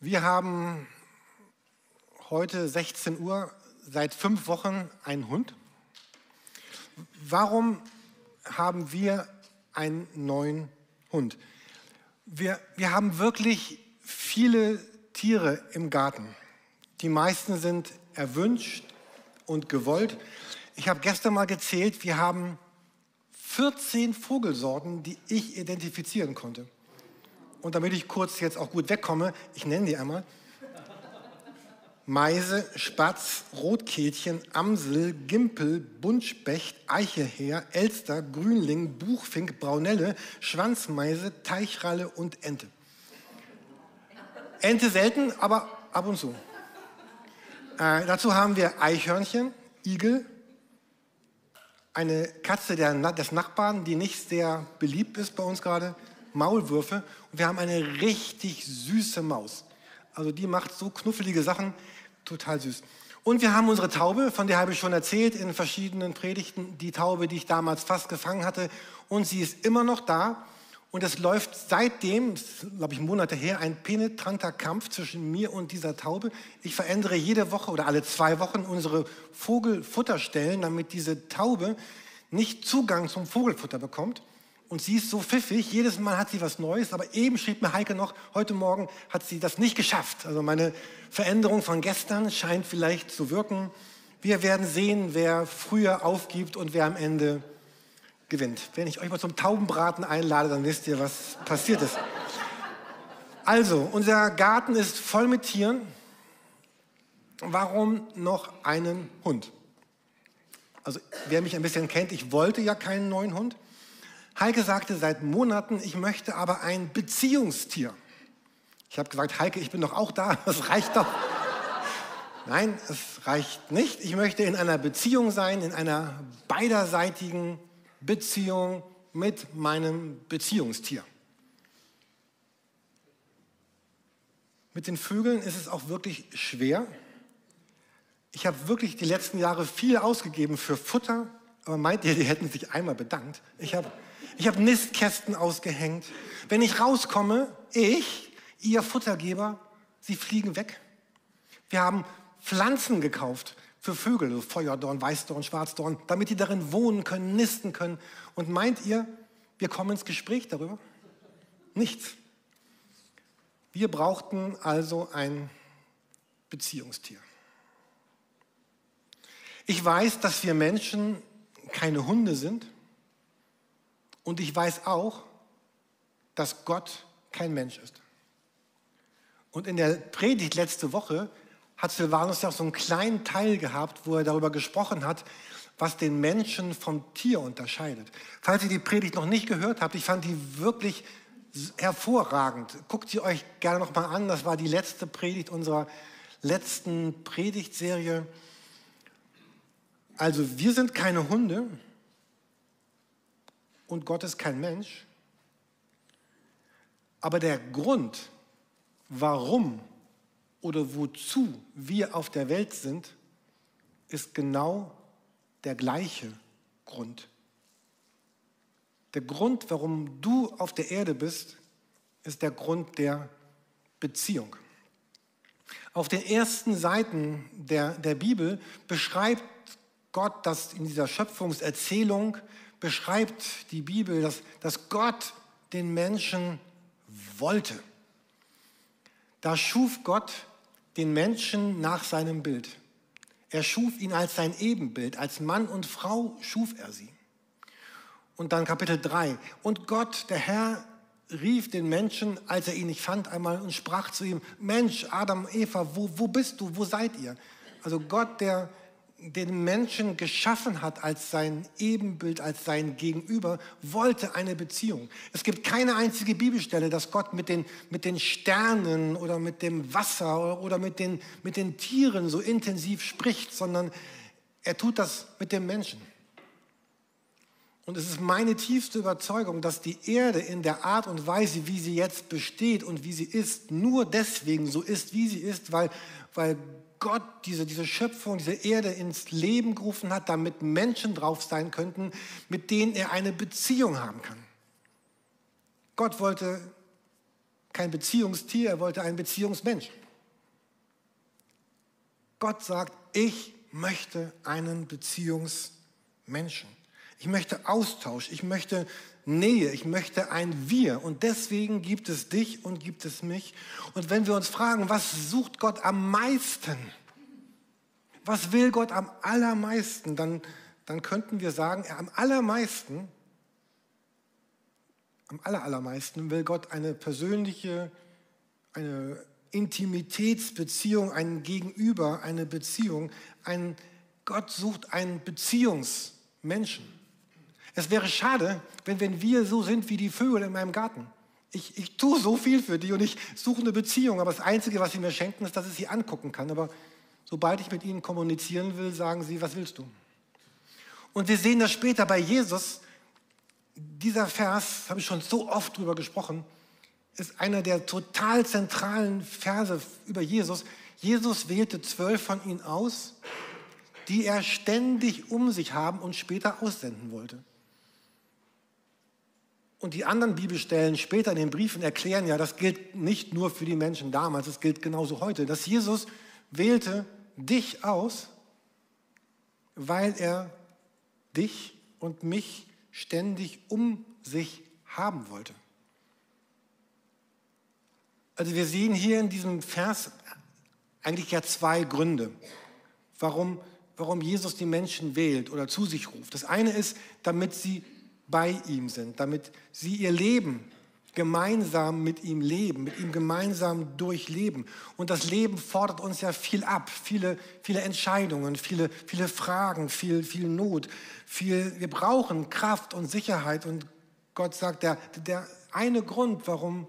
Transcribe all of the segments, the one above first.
Wir haben heute 16 Uhr seit fünf Wochen einen Hund. Warum haben wir einen neuen Hund? Wir, wir haben wirklich viele Tiere im Garten. Die meisten sind erwünscht und gewollt. Ich habe gestern mal gezählt, wir haben 14 Vogelsorten, die ich identifizieren konnte. Und damit ich kurz jetzt auch gut wegkomme, ich nenne die einmal. Meise, Spatz, Rotkehlchen, Amsel, Gimpel, Buntspecht, Eicheheer, Elster, Grünling, Buchfink, Braunelle, Schwanzmeise, Teichralle und Ente. Ente selten, aber ab und zu. Äh, dazu haben wir Eichhörnchen, Igel, eine Katze der, des Nachbarn, die nicht sehr beliebt ist bei uns gerade, Maulwürfe und wir haben eine richtig süße Maus. Also die macht so knuffelige Sachen, total süß. Und wir haben unsere Taube, von der habe ich schon erzählt in verschiedenen Predigten, die Taube, die ich damals fast gefangen hatte. Und sie ist immer noch da. Und es läuft seitdem, glaube ich, Monate her, ein penetranter Kampf zwischen mir und dieser Taube. Ich verändere jede Woche oder alle zwei Wochen unsere Vogelfutterstellen, damit diese Taube nicht Zugang zum Vogelfutter bekommt. Und sie ist so pfiffig, jedes Mal hat sie was Neues, aber eben schrieb mir Heike noch, heute Morgen hat sie das nicht geschafft. Also meine Veränderung von gestern scheint vielleicht zu wirken. Wir werden sehen, wer früher aufgibt und wer am Ende gewinnt. Wenn ich euch mal zum Taubenbraten einlade, dann wisst ihr, was passiert ist. Also, unser Garten ist voll mit Tieren. Warum noch einen Hund? Also, wer mich ein bisschen kennt, ich wollte ja keinen neuen Hund. Heike sagte seit Monaten, ich möchte aber ein Beziehungstier. Ich habe gesagt, Heike, ich bin doch auch da, das reicht doch. Nein, es reicht nicht. Ich möchte in einer Beziehung sein, in einer beiderseitigen Beziehung mit meinem Beziehungstier. Mit den Vögeln ist es auch wirklich schwer. Ich habe wirklich die letzten Jahre viel ausgegeben für Futter, aber meint ihr, die hätten sich einmal bedankt? Ich habe ich habe Nistkästen ausgehängt. Wenn ich rauskomme, ich, ihr Futtergeber, sie fliegen weg. Wir haben Pflanzen gekauft für Vögel, also Feuerdorn, Weißdorn, Schwarzdorn, damit die darin wohnen können, nisten können. Und meint ihr, wir kommen ins Gespräch darüber? Nichts. Wir brauchten also ein Beziehungstier. Ich weiß, dass wir Menschen keine Hunde sind. Und ich weiß auch, dass Gott kein Mensch ist. Und in der Predigt letzte Woche hat Silvanus ja auch so einen kleinen Teil gehabt, wo er darüber gesprochen hat, was den Menschen vom Tier unterscheidet. Falls ihr die Predigt noch nicht gehört habt, ich fand die wirklich hervorragend. Guckt sie euch gerne noch mal an. Das war die letzte Predigt unserer letzten Predigtserie. Also wir sind keine Hunde, und Gott ist kein Mensch. Aber der Grund, warum oder wozu wir auf der Welt sind, ist genau der gleiche Grund. Der Grund, warum du auf der Erde bist, ist der Grund der Beziehung. Auf den ersten Seiten der, der Bibel beschreibt Gott das in dieser Schöpfungserzählung beschreibt die Bibel, dass, dass Gott den Menschen wollte. Da schuf Gott den Menschen nach seinem Bild. Er schuf ihn als sein Ebenbild, als Mann und Frau schuf er sie. Und dann Kapitel 3. Und Gott, der Herr, rief den Menschen, als er ihn nicht fand, einmal und sprach zu ihm, Mensch, Adam, Eva, wo, wo bist du, wo seid ihr? Also Gott, der den Menschen geschaffen hat als sein Ebenbild, als sein Gegenüber, wollte eine Beziehung. Es gibt keine einzige Bibelstelle, dass Gott mit den, mit den Sternen oder mit dem Wasser oder mit den, mit den Tieren so intensiv spricht, sondern er tut das mit dem Menschen. Und es ist meine tiefste Überzeugung, dass die Erde in der Art und Weise, wie sie jetzt besteht und wie sie ist, nur deswegen so ist, wie sie ist, weil, weil Gott diese, diese Schöpfung, diese Erde ins Leben gerufen hat, damit Menschen drauf sein könnten, mit denen er eine Beziehung haben kann. Gott wollte kein Beziehungstier, er wollte einen Beziehungsmensch. Gott sagt, ich möchte einen Beziehungsmenschen. Ich möchte Austausch, ich möchte Nähe, ich möchte ein Wir. Und deswegen gibt es dich und gibt es mich. Und wenn wir uns fragen, was sucht Gott am meisten? Was will Gott am allermeisten? Dann, dann könnten wir sagen, am allermeisten, am allermeisten will Gott eine persönliche, eine Intimitätsbeziehung, ein Gegenüber, eine Beziehung. Ein, Gott sucht einen Beziehungsmenschen. Es wäre schade, wenn, wenn wir so sind wie die Vögel in meinem Garten. Ich, ich tue so viel für die und ich suche eine Beziehung, aber das Einzige, was sie mir schenken, ist, dass ich sie angucken kann. Aber sobald ich mit ihnen kommunizieren will, sagen sie, was willst du? Und wir sehen das später bei Jesus. Dieser Vers, habe ich schon so oft drüber gesprochen, ist einer der total zentralen Verse über Jesus. Jesus wählte zwölf von ihnen aus, die er ständig um sich haben und später aussenden wollte. Und die anderen Bibelstellen später in den Briefen erklären ja, das gilt nicht nur für die Menschen damals, es gilt genauso heute, dass Jesus wählte dich aus, weil er dich und mich ständig um sich haben wollte. Also wir sehen hier in diesem Vers eigentlich ja zwei Gründe, warum, warum Jesus die Menschen wählt oder zu sich ruft. Das eine ist, damit sie bei ihm sind, damit sie ihr Leben gemeinsam mit ihm leben, mit ihm gemeinsam durchleben. Und das Leben fordert uns ja viel ab, viele, viele Entscheidungen, viele, viele Fragen, viel, viel Not. Viel, wir brauchen Kraft und Sicherheit. Und Gott sagt, der, der eine Grund, warum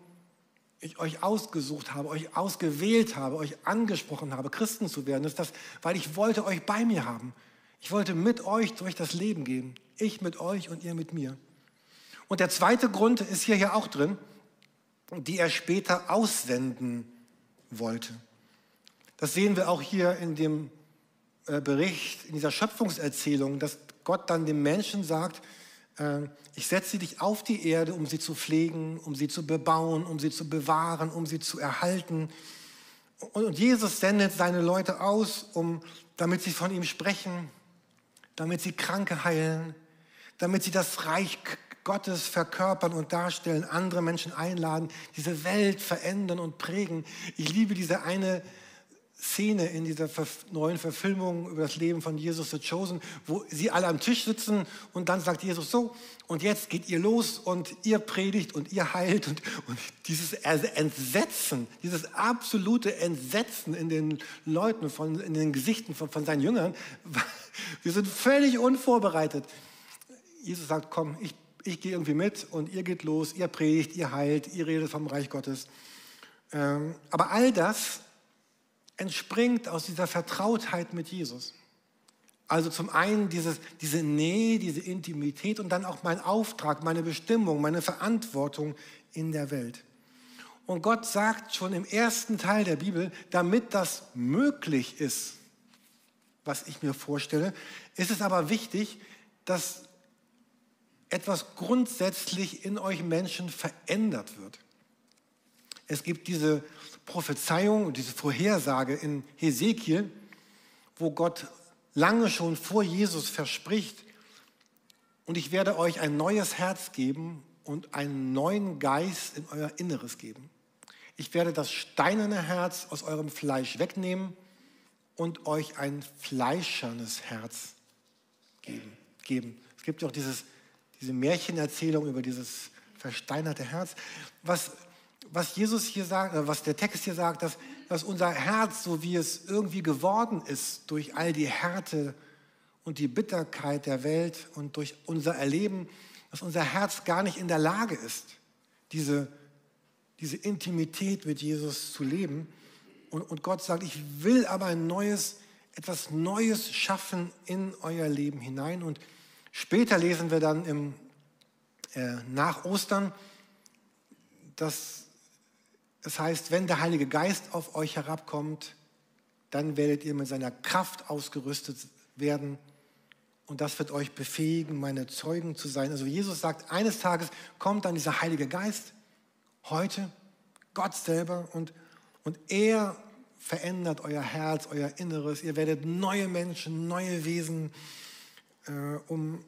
ich euch ausgesucht habe, euch ausgewählt habe, euch angesprochen habe, Christen zu werden, ist das, weil ich wollte euch bei mir haben. Ich wollte mit euch durch das Leben gehen. Ich mit euch und ihr mit mir. Und der zweite Grund ist hier ja auch drin, die er später aussenden wollte. Das sehen wir auch hier in dem äh, Bericht, in dieser Schöpfungserzählung, dass Gott dann dem Menschen sagt, äh, ich setze dich auf die Erde, um sie zu pflegen, um sie zu bebauen, um sie zu bewahren, um sie zu erhalten. Und Jesus sendet seine Leute aus, um, damit sie von ihm sprechen, damit sie Kranke heilen, damit sie das Reich Gottes verkörpern und darstellen, andere Menschen einladen, diese Welt verändern und prägen. Ich liebe diese eine Szene in dieser neuen Verfilmung über das Leben von Jesus the Chosen, wo sie alle am Tisch sitzen und dann sagt Jesus so, und jetzt geht ihr los und ihr predigt und ihr heilt und, und dieses Entsetzen, dieses absolute Entsetzen in den Leuten, von, in den Gesichten von, von seinen Jüngern, wir sind völlig unvorbereitet. Jesus sagt, komm, ich, ich gehe irgendwie mit und ihr geht los, ihr predigt, ihr heilt, ihr redet vom Reich Gottes. Ähm, aber all das entspringt aus dieser Vertrautheit mit Jesus. Also zum einen dieses, diese Nähe, diese Intimität und dann auch mein Auftrag, meine Bestimmung, meine Verantwortung in der Welt. Und Gott sagt schon im ersten Teil der Bibel, damit das möglich ist, was ich mir vorstelle, ist es aber wichtig, dass etwas grundsätzlich in euch Menschen verändert wird. Es gibt diese Prophezeiung und diese Vorhersage in Hesekiel, wo Gott lange schon vor Jesus verspricht, und ich werde euch ein neues Herz geben und einen neuen Geist in euer Inneres geben. Ich werde das steinerne Herz aus eurem Fleisch wegnehmen und euch ein fleischernes Herz geben. geben. Es gibt ja auch dieses, diese Märchenerzählung über dieses versteinerte Herz. Was was Jesus hier sagt, äh, was der Text hier sagt, dass, dass unser Herz, so wie es irgendwie geworden ist, durch all die Härte und die Bitterkeit der Welt und durch unser Erleben, dass unser Herz gar nicht in der Lage ist, diese, diese Intimität mit Jesus zu leben. Und, und Gott sagt, ich will aber ein neues, etwas Neues schaffen in euer Leben hinein. Und später lesen wir dann im, äh, nach Ostern, dass das heißt, wenn der Heilige Geist auf euch herabkommt, dann werdet ihr mit seiner Kraft ausgerüstet werden und das wird euch befähigen, meine Zeugen zu sein. Also Jesus sagt, eines Tages kommt dann dieser Heilige Geist. Heute Gott selber und, und er verändert euer Herz, euer Inneres. Ihr werdet neue Menschen, neue Wesen, äh, um,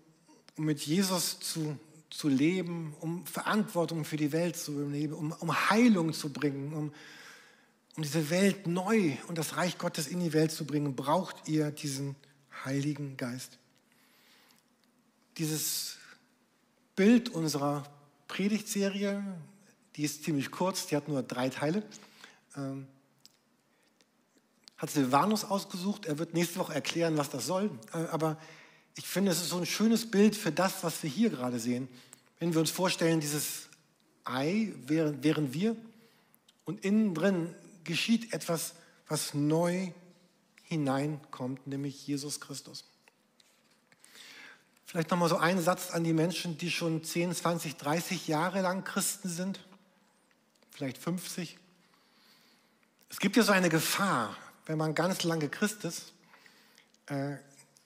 um mit Jesus zu, zu leben, um Verantwortung für die Welt zu übernehmen, um, um Heilung zu bringen, um, um diese Welt neu und das Reich Gottes in die Welt zu bringen, braucht ihr diesen Heiligen Geist. Dieses Bild unserer Predigtserie, die ist ziemlich kurz, die hat nur drei Teile. Ähm, hat Silvanus ausgesucht. Er wird nächste Woche erklären, was das soll. Äh, aber ich finde, es ist so ein schönes Bild für das, was wir hier gerade sehen. Wenn wir uns vorstellen, dieses Ei wären, wären wir und innen drin geschieht etwas, was neu hineinkommt, nämlich Jesus Christus. Vielleicht nochmal so ein Satz an die Menschen, die schon 10, 20, 30 Jahre lang Christen sind, vielleicht 50. Es gibt ja so eine Gefahr, wenn man ganz lange Christ ist, äh,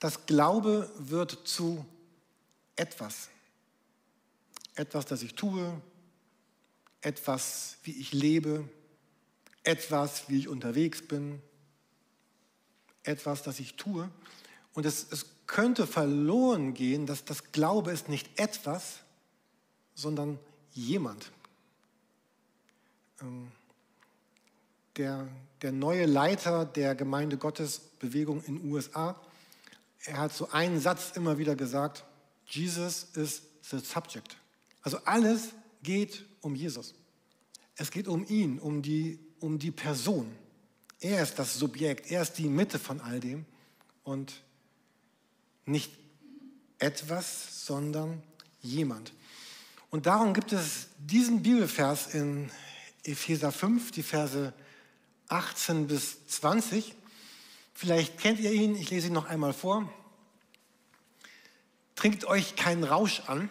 das Glaube wird zu etwas. Etwas, das ich tue, etwas, wie ich lebe, etwas, wie ich unterwegs bin, etwas, das ich tue. Und es, es könnte verloren gehen, dass das Glaube ist nicht etwas, sondern jemand. Ähm, der, der neue Leiter der Gemeinde Gottes Bewegung in den USA, er hat so einen Satz immer wieder gesagt, Jesus is the subject. Also alles geht um Jesus. Es geht um ihn, um die, um die Person. Er ist das Subjekt, er ist die Mitte von all dem und nicht etwas, sondern jemand. Und darum gibt es diesen Bibelvers in Epheser 5, die Verse 18 bis 20. Vielleicht kennt ihr ihn, ich lese ihn noch einmal vor. Trinkt euch keinen Rausch an,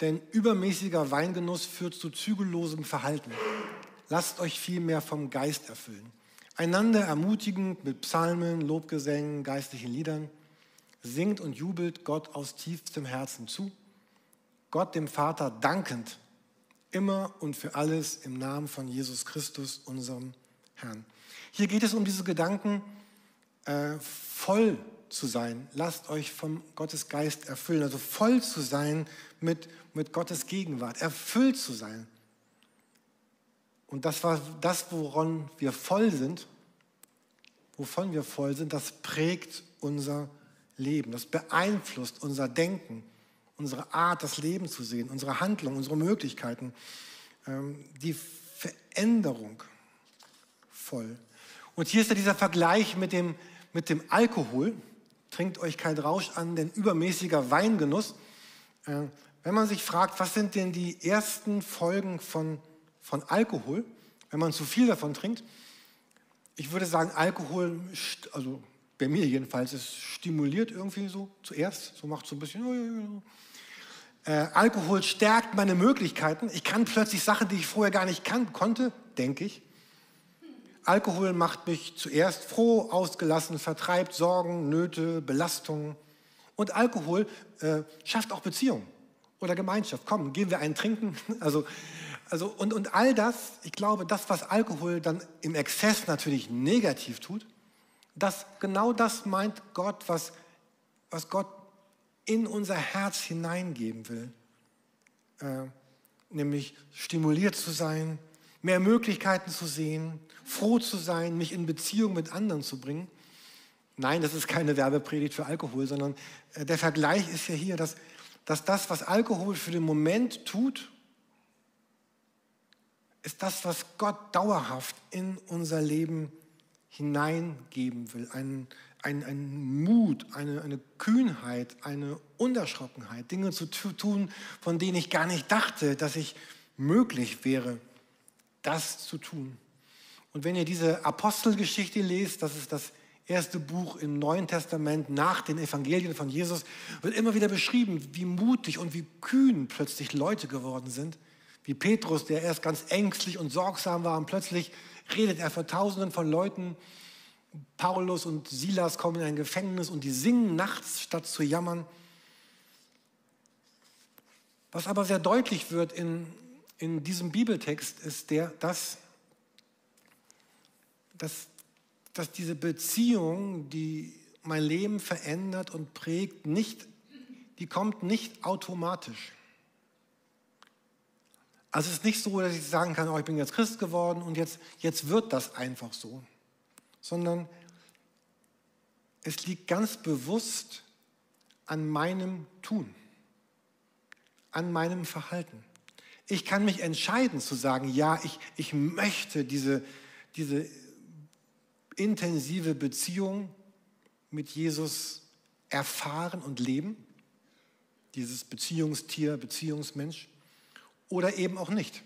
denn übermäßiger Weingenuss führt zu zügellosem Verhalten. Lasst euch vielmehr vom Geist erfüllen. Einander ermutigend mit Psalmen, Lobgesängen, geistlichen Liedern. Singt und jubelt Gott aus tiefstem Herzen zu. Gott dem Vater dankend, immer und für alles im Namen von Jesus Christus, unserem Herrn. Hier geht es um diese Gedanken, äh, voll zu sein. Lasst euch vom Gottes Geist erfüllen, also voll zu sein mit, mit Gottes Gegenwart, erfüllt zu sein. Und das war das, woran wir voll sind, wovon wir voll sind, das prägt unser Leben, das beeinflusst unser Denken, unsere Art, das Leben zu sehen, unsere Handlung, unsere Möglichkeiten, ähm, die Veränderung voll. Und hier ist ja dieser Vergleich mit dem, mit dem Alkohol. Trinkt euch kein Rausch an, denn übermäßiger Weingenuss. Äh, wenn man sich fragt, was sind denn die ersten Folgen von, von Alkohol, wenn man zu viel davon trinkt? Ich würde sagen, Alkohol, also bei mir jedenfalls, es stimuliert irgendwie so zuerst, so macht so ein bisschen. Äh, Alkohol stärkt meine Möglichkeiten. Ich kann plötzlich Sachen, die ich vorher gar nicht kann, konnte, denke ich. Alkohol macht mich zuerst froh, ausgelassen, vertreibt Sorgen, Nöte, Belastungen. Und Alkohol äh, schafft auch Beziehungen oder Gemeinschaft. Komm, gehen wir einen trinken. Also, also und, und all das, ich glaube, das, was Alkohol dann im Exzess natürlich negativ tut, das, genau das meint Gott, was, was Gott in unser Herz hineingeben will. Äh, nämlich stimuliert zu sein, mehr Möglichkeiten zu sehen, froh zu sein, mich in Beziehung mit anderen zu bringen. Nein, das ist keine Werbepredigt für Alkohol, sondern äh, der Vergleich ist ja hier, dass, dass das, was Alkohol für den Moment tut, ist das, was Gott dauerhaft in unser Leben hineingeben will. Ein, ein, ein Mut, eine, eine Kühnheit, eine Unerschrockenheit, Dinge zu tun, von denen ich gar nicht dachte, dass ich möglich wäre das zu tun. Und wenn ihr diese Apostelgeschichte lest, das ist das erste Buch im Neuen Testament nach den Evangelien von Jesus, wird immer wieder beschrieben, wie mutig und wie kühn plötzlich Leute geworden sind. Wie Petrus, der erst ganz ängstlich und sorgsam war und plötzlich redet er vor Tausenden von Leuten. Paulus und Silas kommen in ein Gefängnis und die singen nachts, statt zu jammern. Was aber sehr deutlich wird in in diesem Bibeltext ist der, dass, dass, dass diese Beziehung, die mein Leben verändert und prägt, nicht, die kommt nicht automatisch. Also es ist nicht so, dass ich sagen kann, oh, ich bin jetzt Christ geworden und jetzt, jetzt wird das einfach so, sondern es liegt ganz bewusst an meinem Tun, an meinem Verhalten. Ich kann mich entscheiden zu sagen, ja, ich, ich möchte diese, diese intensive Beziehung mit Jesus erfahren und leben, dieses Beziehungstier, Beziehungsmensch oder eben auch nicht.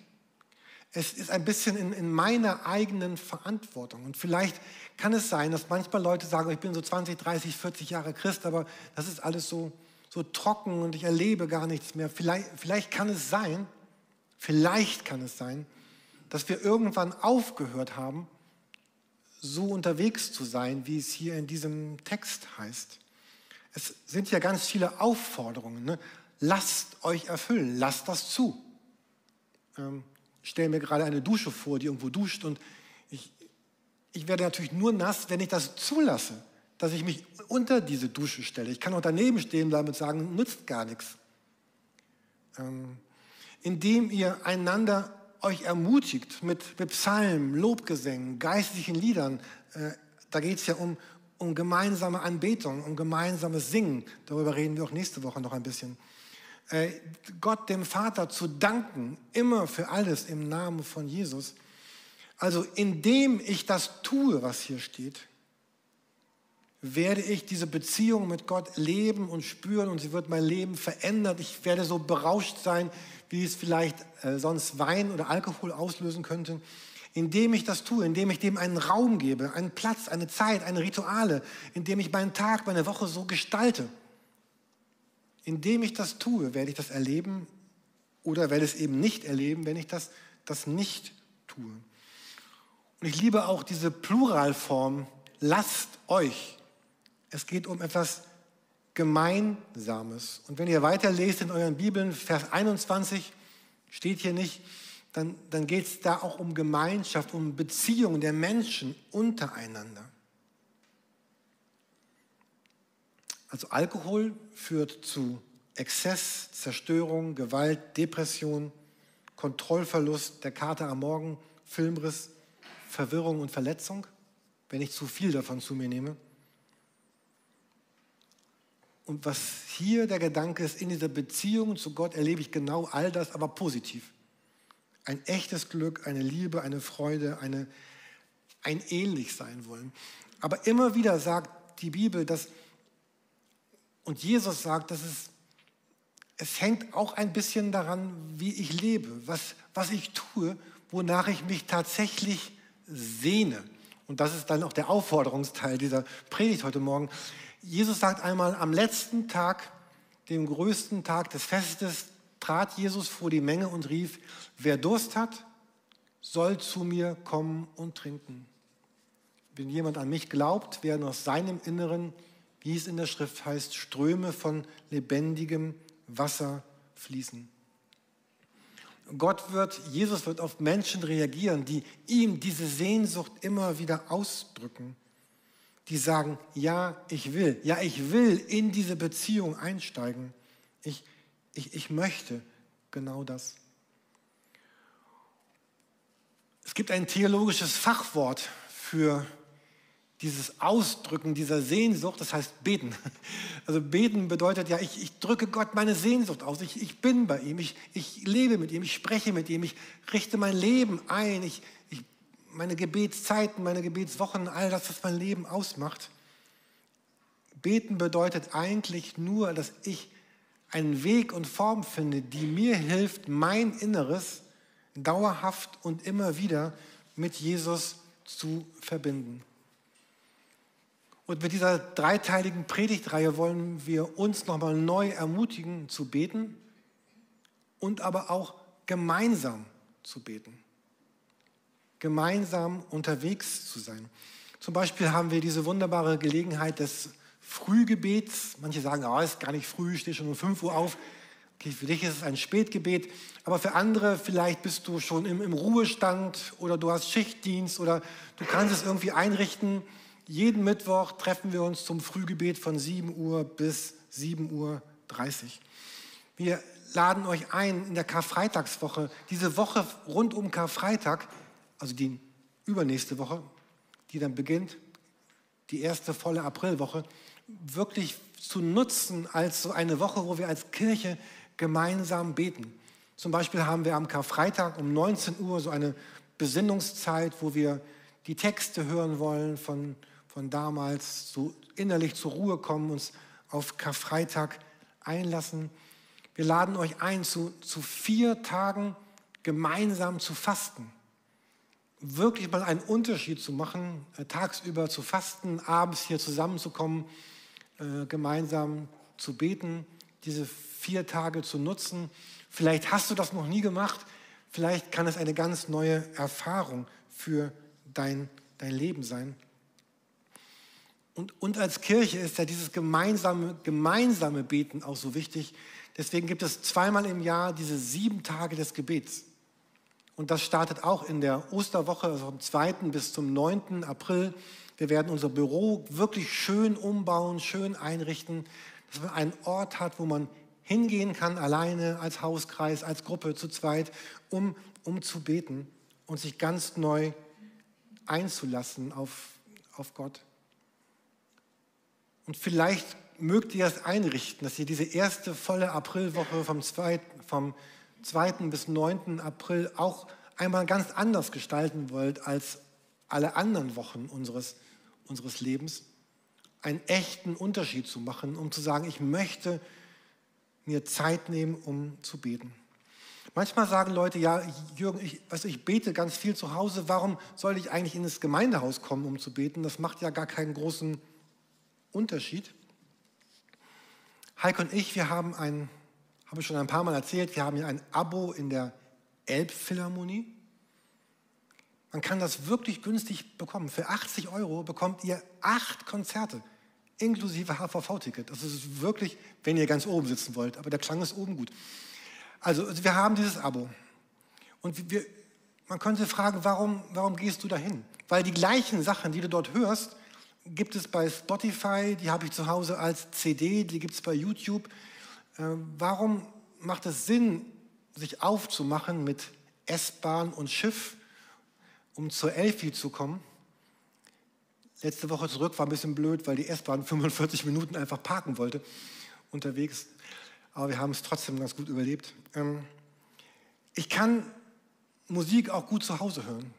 Es ist ein bisschen in, in, meiner eigenen Verantwortung. Und vielleicht kann es sein, dass manchmal Leute sagen, ich bin so 20, 30, 40 Jahre Christ, aber das ist alles so, so trocken und ich erlebe gar nichts mehr. Vielleicht, vielleicht kann es sein, vielleicht kann es sein, dass wir irgendwann aufgehört haben, so unterwegs zu sein, wie es hier in diesem Text heißt. Es sind ja ganz viele Aufforderungen. Ne? Lasst euch erfüllen, lasst das zu ähm, stelle mir gerade eine Dusche vor, die irgendwo duscht und ich, ich werde natürlich nur nass, wenn ich das zulasse, dass ich mich unter diese Dusche stelle. Ich kann auch daneben stehen bleiben und sagen, nützt gar nichts. Ähm, indem ihr einander euch ermutigt mit, mit Psalmen, Lobgesängen, geistlichen Liedern, äh, da geht es ja um, um gemeinsame Anbetung, um gemeinsames Singen. Darüber reden wir auch nächste Woche noch ein bisschen. Äh, Gott dem Vater zu danken, immer für alles im Namen von Jesus. Also indem ich das tue, was hier steht, werde ich diese Beziehung mit Gott leben und spüren und sie wird mein Leben verändern. Ich werde so berauscht sein, wie es vielleicht äh, sonst Wein oder Alkohol auslösen könnte. Indem ich das tue, indem ich dem einen Raum gebe, einen Platz, eine Zeit, eine Rituale, indem ich meinen Tag, meine Woche so gestalte indem ich das tue, werde ich das erleben oder werde es eben nicht erleben, wenn ich das, das nicht tue. Und ich liebe auch diese Pluralform, lasst euch. Es geht um etwas Gemeinsames. Und wenn ihr weiterlest in euren Bibeln, Vers 21 steht hier nicht, dann, dann geht es da auch um Gemeinschaft, um Beziehungen der Menschen untereinander. Also Alkohol führt zu Exzess, Zerstörung, Gewalt, Depression, Kontrollverlust, der Kater am Morgen, Filmriss, Verwirrung und Verletzung, wenn ich zu viel davon zu mir nehme. Und was hier der Gedanke ist, in dieser Beziehung zu Gott erlebe ich genau all das, aber positiv. Ein echtes Glück, eine Liebe, eine Freude, eine, ein ähnlich sein wollen. Aber immer wieder sagt die Bibel, dass und Jesus sagt, dass es, es hängt auch ein bisschen daran, wie ich lebe, was, was ich tue, wonach ich mich tatsächlich sehne. Und das ist dann auch der Aufforderungsteil dieser Predigt heute Morgen. Jesus sagt einmal, am letzten Tag, dem größten Tag des Festes, trat Jesus vor die Menge und rief, wer Durst hat, soll zu mir kommen und trinken. Wenn jemand an mich glaubt, werden aus seinem Inneren wie es in der Schrift heißt, Ströme von lebendigem Wasser fließen. Gott wird, Jesus wird auf Menschen reagieren, die ihm diese Sehnsucht immer wieder ausdrücken. Die sagen, ja, ich will, ja, ich will in diese Beziehung einsteigen. Ich, ich, ich möchte genau das. Es gibt ein theologisches Fachwort für dieses Ausdrücken dieser Sehnsucht, das heißt beten. Also beten bedeutet ja, ich, ich drücke Gott meine Sehnsucht aus, ich, ich bin bei ihm, ich, ich lebe mit ihm, ich spreche mit ihm, ich richte mein Leben ein, ich, meine Gebetszeiten, meine Gebetswochen, all das, was mein Leben ausmacht. Beten bedeutet eigentlich nur, dass ich einen Weg und Form finde, die mir hilft, mein Inneres dauerhaft und immer wieder mit Jesus zu verbinden. Und mit dieser dreiteiligen Predigtreihe wollen wir uns nochmal neu ermutigen zu beten und aber auch gemeinsam zu beten. Gemeinsam unterwegs zu sein. Zum Beispiel haben wir diese wunderbare Gelegenheit des Frühgebets. Manche sagen, oh, ist gar nicht früh, ich stehe schon um 5 Uhr auf. Okay, für dich ist es ein Spätgebet, aber für andere vielleicht bist du schon im, im Ruhestand oder du hast Schichtdienst oder du kannst es irgendwie einrichten. Jeden Mittwoch treffen wir uns zum Frühgebet von 7 Uhr bis 7.30 Uhr. Wir laden euch ein in der Karfreitagswoche, diese Woche rund um Karfreitag, also die übernächste Woche, die dann beginnt, die erste volle Aprilwoche, wirklich zu nutzen als so eine Woche, wo wir als Kirche gemeinsam beten. Zum Beispiel haben wir am Karfreitag um 19 Uhr so eine Besinnungszeit, wo wir die Texte hören wollen von, von damals, so innerlich zur Ruhe kommen, uns auf Karfreitag einlassen. Wir laden euch ein, zu, zu vier Tagen gemeinsam zu fasten. Wirklich mal einen Unterschied zu machen, äh, tagsüber zu fasten, abends hier zusammenzukommen, äh, gemeinsam zu beten, diese vier Tage zu nutzen. Vielleicht hast du das noch nie gemacht, vielleicht kann es eine ganz neue Erfahrung für dein, dein Leben sein. Und, und als Kirche ist ja dieses gemeinsame, gemeinsame Beten auch so wichtig. Deswegen gibt es zweimal im Jahr diese sieben Tage des Gebets. Und das startet auch in der Osterwoche, also vom 2. bis zum 9. April. Wir werden unser Büro wirklich schön umbauen, schön einrichten, dass man einen Ort hat, wo man hingehen kann, alleine, als Hauskreis, als Gruppe, zu zweit, um, um zu beten und sich ganz neu einzulassen auf, auf Gott. Und vielleicht mögt ihr es einrichten, dass ihr diese erste volle Aprilwoche vom 2. Vom 2. bis 9. April auch einmal ganz anders gestalten wollt als alle anderen Wochen unseres, unseres Lebens. Einen echten Unterschied zu machen, um zu sagen, ich möchte mir Zeit nehmen, um zu beten. Manchmal sagen Leute, ja, Jürgen, ich, weißt ich bete ganz viel zu Hause, warum soll ich eigentlich in das Gemeindehaus kommen, um zu beten? Das macht ja gar keinen großen Unterschied. Heike und ich, wir haben ein, habe ich schon ein paar Mal erzählt, wir haben hier ein Abo in der Elbphilharmonie. Man kann das wirklich günstig bekommen. Für 80 Euro bekommt ihr acht Konzerte, inklusive HVV-Ticket. Das ist wirklich, wenn ihr ganz oben sitzen wollt, aber der Klang ist oben gut. Also, also wir haben dieses Abo. Und wir, man könnte fragen, warum, warum gehst du dahin? Weil die gleichen Sachen, die du dort hörst, gibt es bei Spotify, die habe ich zu Hause als CD, die gibt es bei YouTube. Äh, warum macht es Sinn, sich aufzumachen mit S-Bahn und Schiff, um zur Elfi zu kommen? Letzte Woche zurück war ein bisschen blöd, weil die S-Bahn 45 Minuten einfach parken wollte unterwegs. Aber wir haben es trotzdem ganz gut überlebt. Ähm, ich kann Musik auch gut zu Hause hören.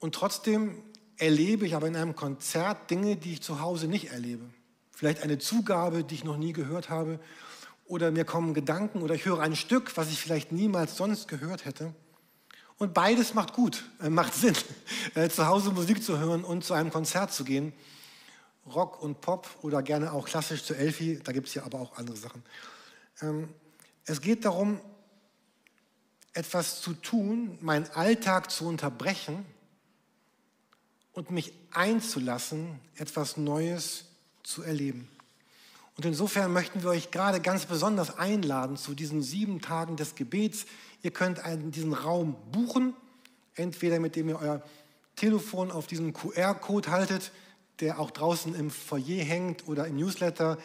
Und trotzdem erlebe ich aber in einem Konzert Dinge, die ich zu Hause nicht erlebe. Vielleicht eine Zugabe, die ich noch nie gehört habe. Oder mir kommen Gedanken oder ich höre ein Stück, was ich vielleicht niemals sonst gehört hätte. Und beides macht gut, äh, macht Sinn, äh, zu Hause Musik zu hören und zu einem Konzert zu gehen. Rock und Pop oder gerne auch klassisch zu Elfi, da gibt es ja aber auch andere Sachen. Ähm, es geht darum, etwas zu tun, meinen Alltag zu unterbrechen und mich einzulassen, etwas Neues zu erleben. Und insofern möchten wir euch gerade ganz besonders einladen zu diesen sieben Tagen des Gebets. Ihr könnt einen, diesen Raum buchen, entweder mit dem ihr euer Telefon auf diesen QR-Code haltet, der auch draußen im Foyer hängt oder im Newsletter.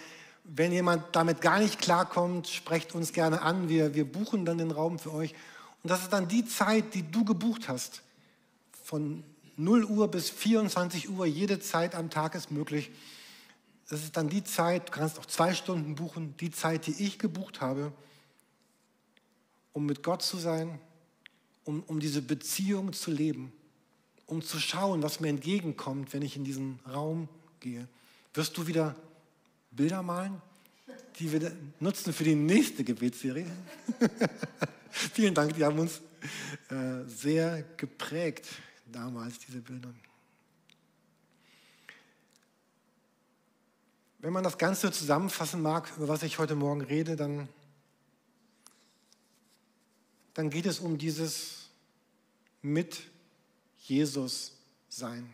Wenn jemand damit gar nicht klarkommt, sprecht uns gerne an. Wir, wir buchen dann den Raum für euch. Und das ist dann die Zeit, die du gebucht hast, von 0 Uhr bis 24 Uhr, jede Zeit am Tag ist möglich. Das ist dann die Zeit, du kannst auch zwei Stunden buchen, die Zeit, die ich gebucht habe, um mit Gott zu sein, um, um diese Beziehung zu leben, um zu schauen, was mir entgegenkommt, wenn ich in diesen Raum gehe. Wirst du wieder Bilder malen, die wir nutzen für die nächste Gebetsserie? Vielen Dank, die haben uns äh, sehr geprägt damals, diese Bilder. Wenn man das Ganze zusammenfassen mag, über was ich heute Morgen rede, dann, dann geht es um dieses mit Jesus sein.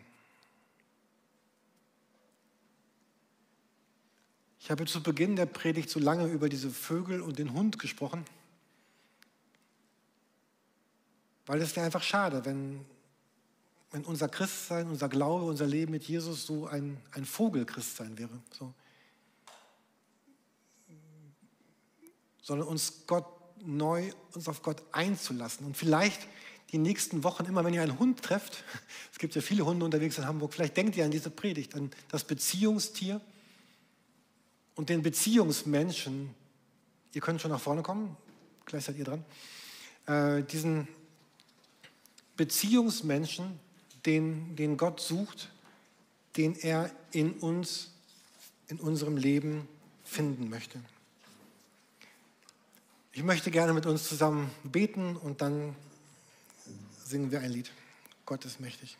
Ich habe zu Beginn der Predigt so lange über diese Vögel und den Hund gesprochen, weil es wäre einfach schade, wenn, wenn unser Christsein, unser Glaube, unser Leben mit Jesus so ein, ein Vogelchristsein wäre. So. Sondern uns Gott neu, uns auf Gott einzulassen. Und vielleicht die nächsten Wochen, immer wenn ihr einen Hund trefft, es gibt ja viele Hunde unterwegs in Hamburg, vielleicht denkt ihr an diese Predigt, an das Beziehungstier und den Beziehungsmenschen. Ihr könnt schon nach vorne kommen, gleich seid ihr dran. Äh, diesen Beziehungsmenschen, den, den Gott sucht, den er in uns, in unserem Leben finden möchte. Ich möchte gerne mit uns zusammen beten und dann singen wir ein Lied. Gott ist mächtig.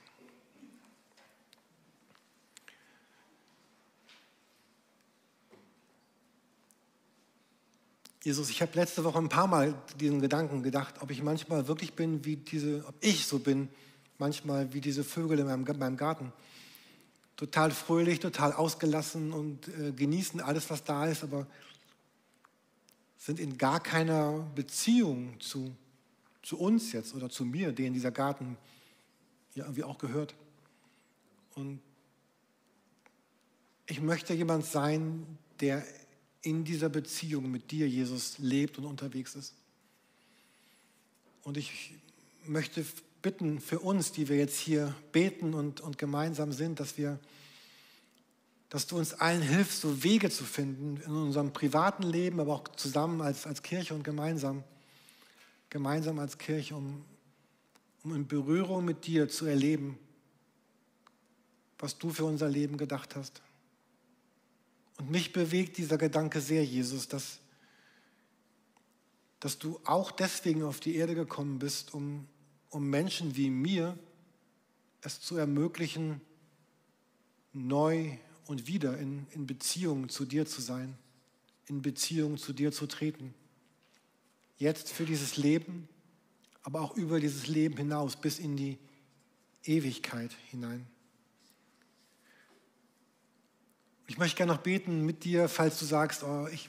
Jesus, ich habe letzte Woche ein paar Mal diesen Gedanken gedacht, ob ich manchmal wirklich bin wie diese, ob ich so bin, manchmal wie diese Vögel in meinem, meinem Garten. Total fröhlich, total ausgelassen und äh, genießen alles, was da ist, aber sind in gar keiner Beziehung zu, zu uns jetzt oder zu mir, den dieser Garten ja irgendwie auch gehört. Und ich möchte jemand sein, der in dieser Beziehung mit dir, Jesus, lebt und unterwegs ist. Und ich möchte bitten für uns, die wir jetzt hier beten und, und gemeinsam sind, dass wir, dass du uns allen hilfst, so Wege zu finden in unserem privaten Leben, aber auch zusammen als, als Kirche und gemeinsam, gemeinsam als Kirche, um, um in Berührung mit dir zu erleben, was du für unser Leben gedacht hast. Und mich bewegt dieser Gedanke sehr, Jesus, dass, dass du auch deswegen auf die Erde gekommen bist, um, um Menschen wie mir es zu ermöglichen, neu und wieder in, in Beziehung zu dir zu sein, in Beziehung zu dir zu treten. Jetzt für dieses Leben, aber auch über dieses Leben hinaus bis in die Ewigkeit hinein. Ich möchte gerne noch beten mit dir, falls du sagst, oh, ich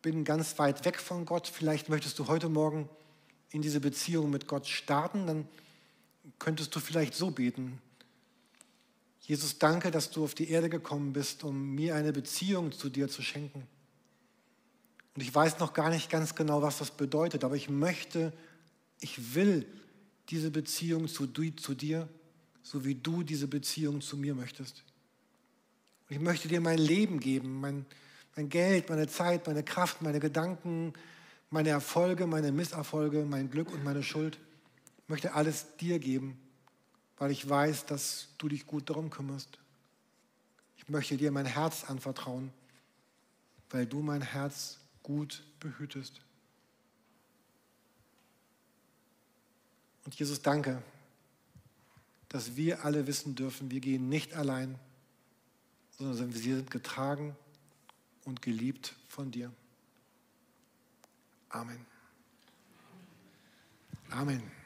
bin ganz weit weg von Gott. Vielleicht möchtest du heute Morgen in diese Beziehung mit Gott starten. Dann könntest du vielleicht so beten. Jesus, danke, dass du auf die Erde gekommen bist, um mir eine Beziehung zu dir zu schenken. Und ich weiß noch gar nicht ganz genau, was das bedeutet, aber ich möchte, ich will diese Beziehung zu, zu dir, so wie du diese Beziehung zu mir möchtest. Und ich möchte dir mein Leben geben, mein, mein Geld, meine Zeit, meine Kraft, meine Gedanken, meine Erfolge, meine Misserfolge, mein Glück und meine Schuld. Ich möchte alles dir geben, weil ich weiß, dass du dich gut darum kümmerst. Ich möchte dir mein Herz anvertrauen, weil du mein Herz gut behütest. Und Jesus, danke, dass wir alle wissen dürfen, wir gehen nicht allein sondern wir sind getragen und geliebt von dir. Amen. Amen.